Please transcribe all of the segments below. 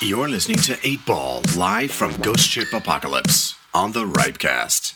You're listening to 8Ball live from Ghost Ship Apocalypse on the Ripecast.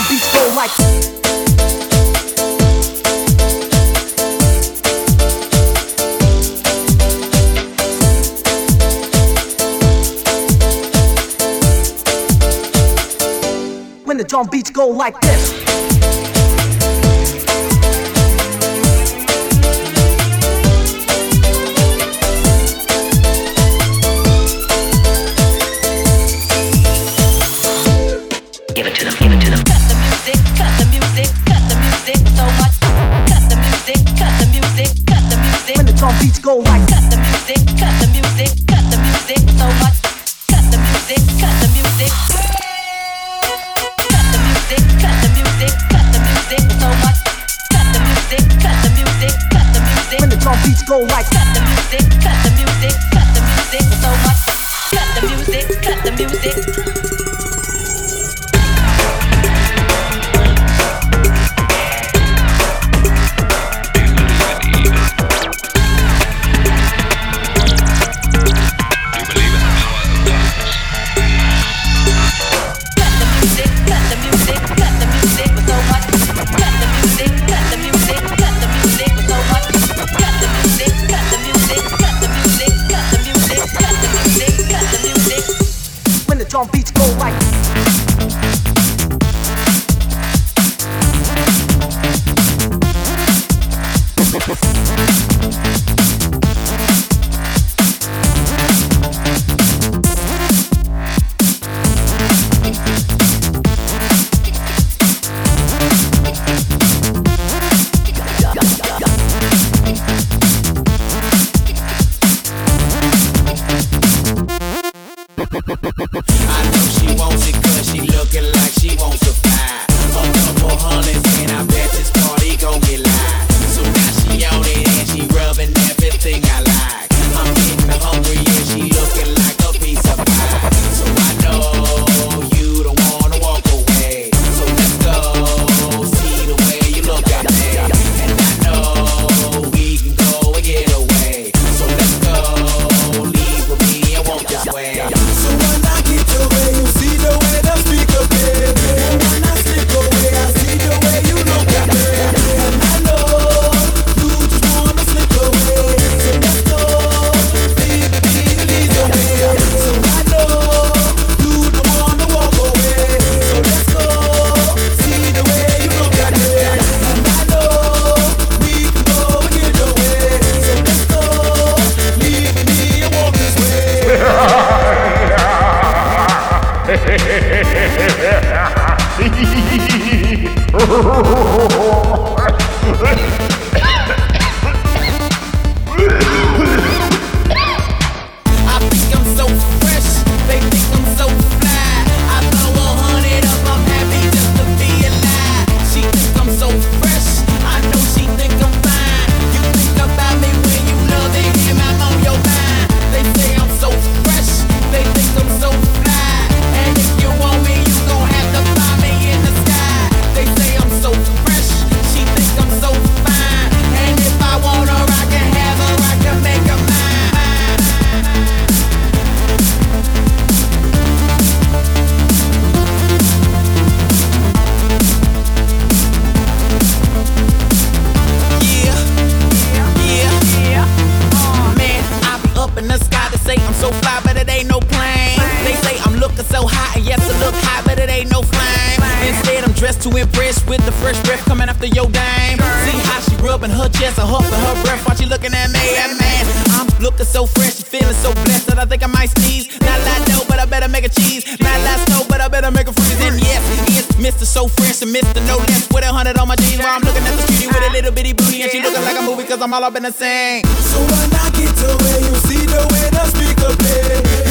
on beats like. when the drum beats go like this. to impress with the fresh breath coming after your dame. See how she rubbing her chest, a huffing her breath while she looking at me. And man, I'm looking so fresh, feeling so blessed that I think I might sneeze. Not like no, but I better make a cheese. Not like no, but I better make a freeze. And yes, it's Mr. So Fresh and Mr. No Less with a hundred on my jeans while I'm looking at the beauty with a little bitty booty and she looking like a movie cause I'm all up in the same. So when I get to where you see the way the speaker play.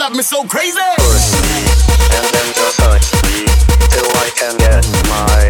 drive me so crazy. Push me, and then just touch me till I can get my.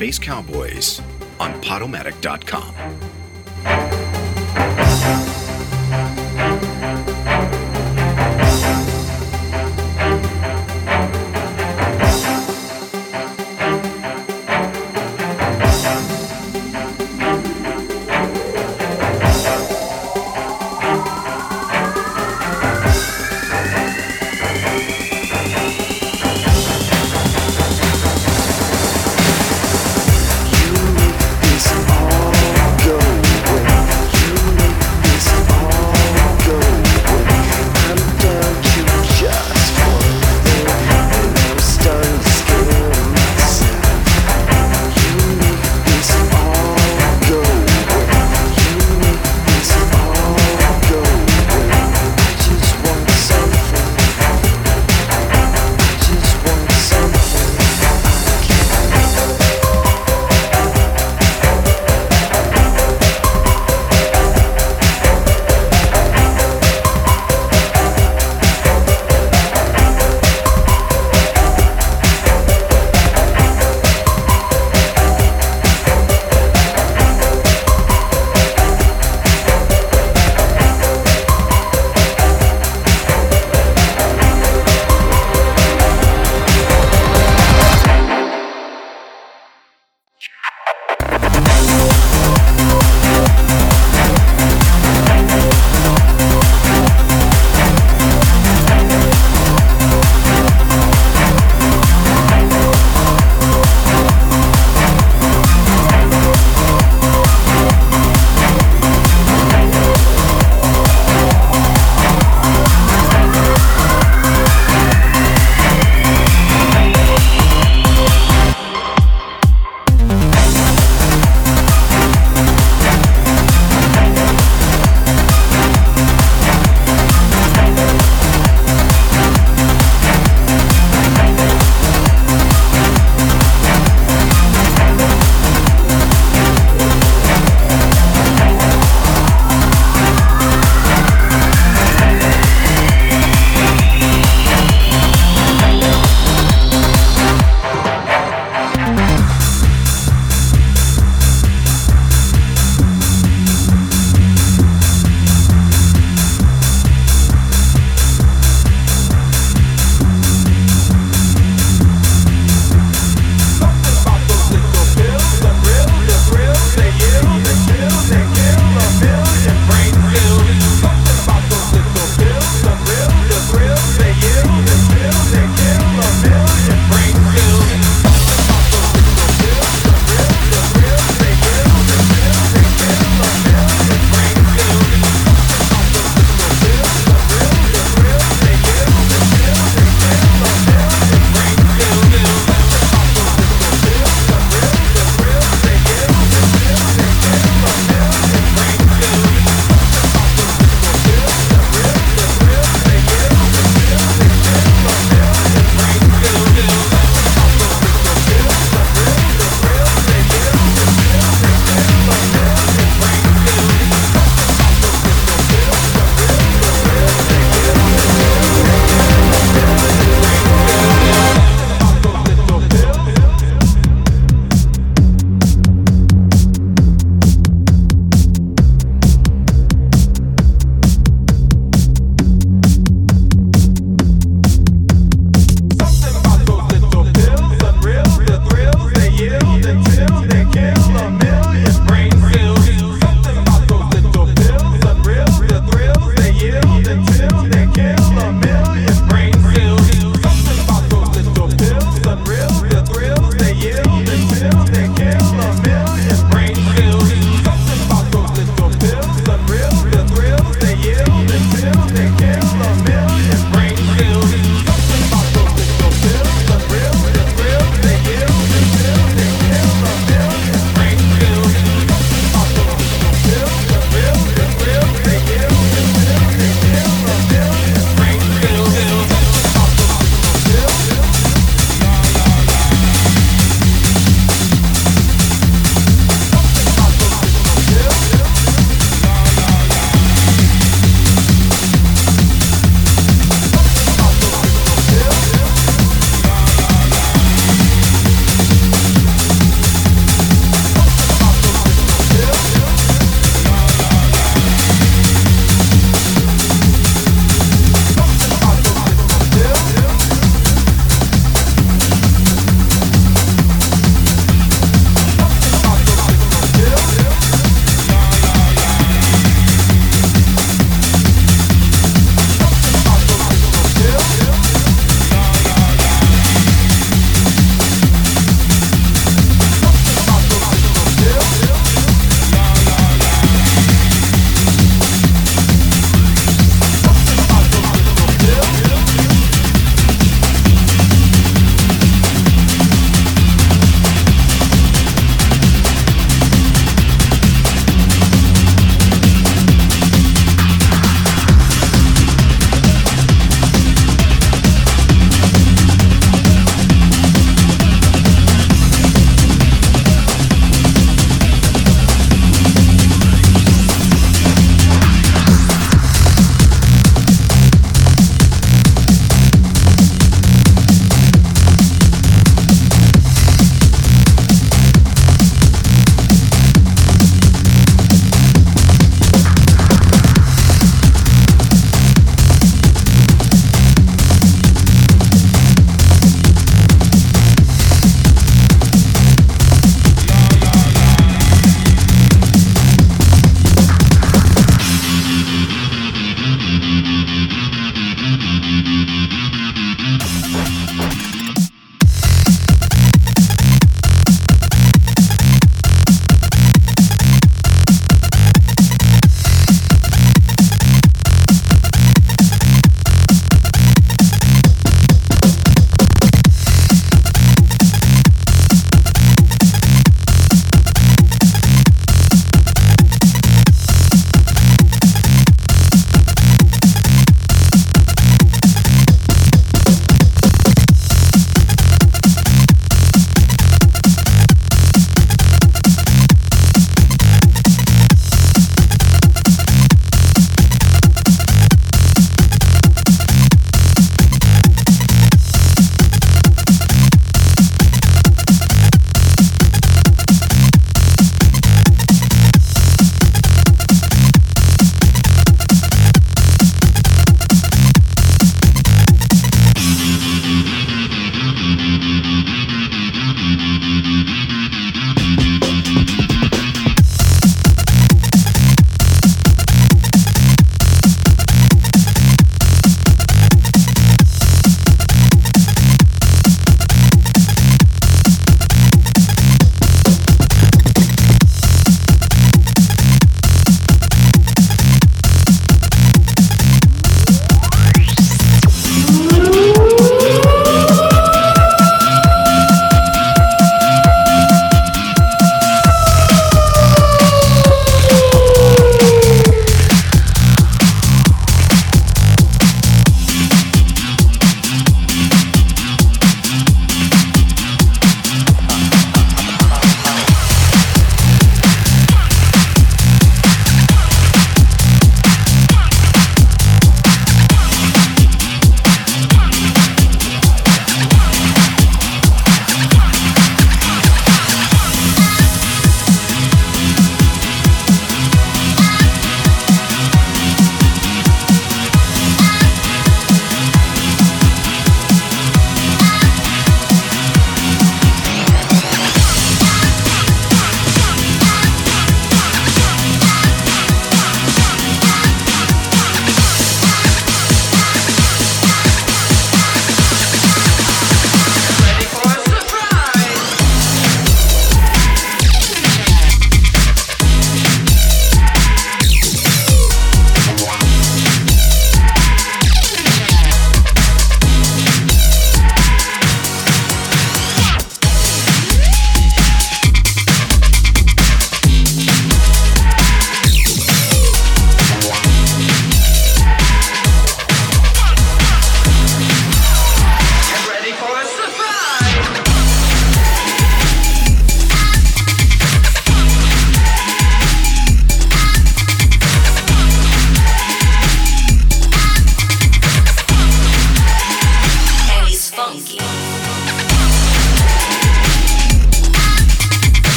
Space Cowboys on Podomatic.com.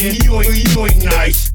you ain't, you ain't nice.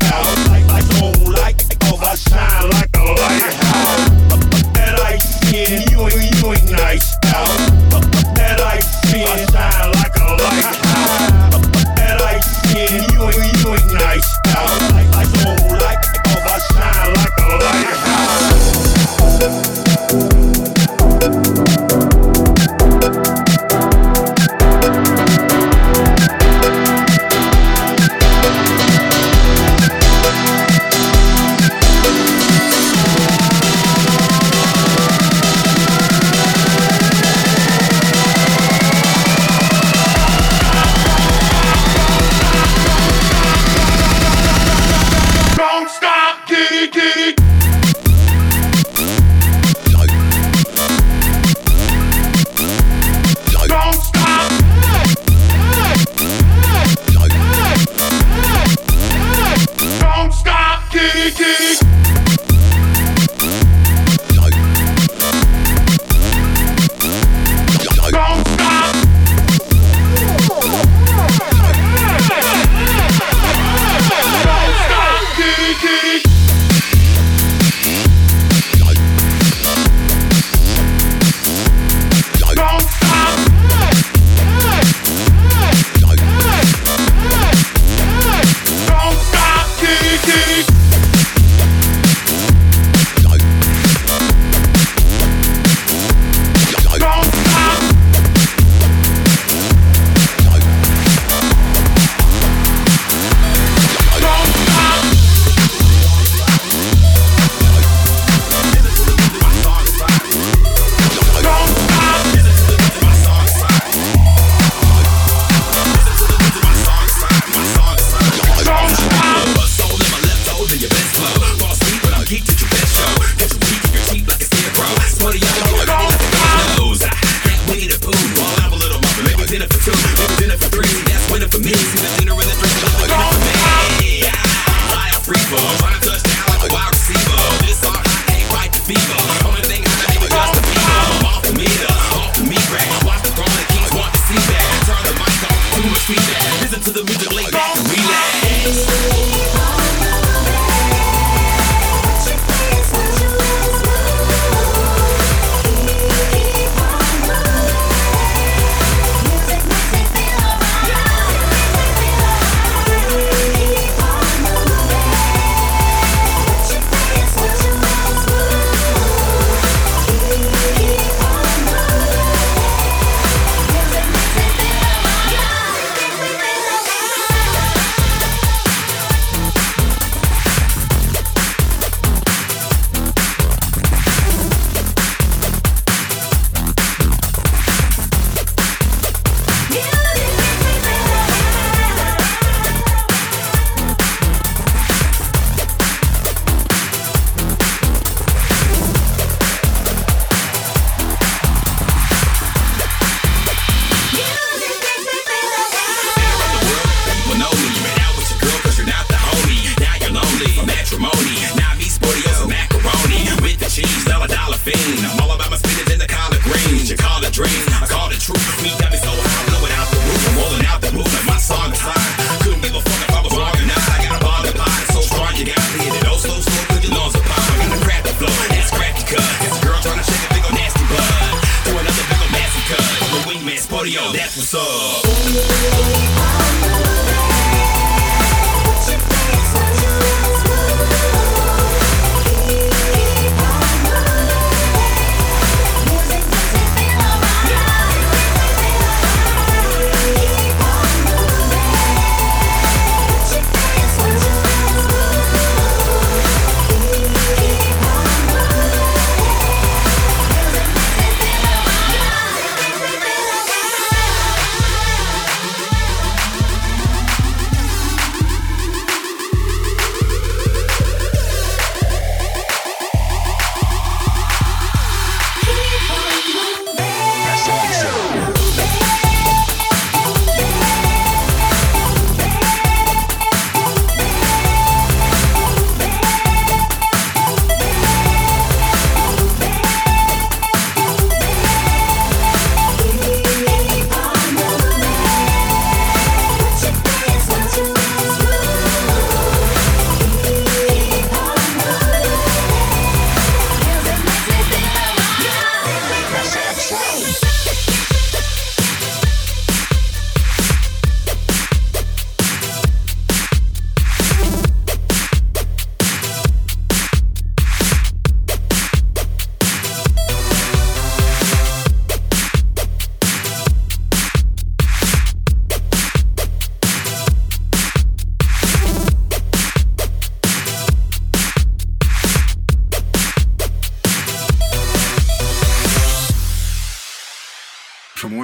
Audio, that's what's up.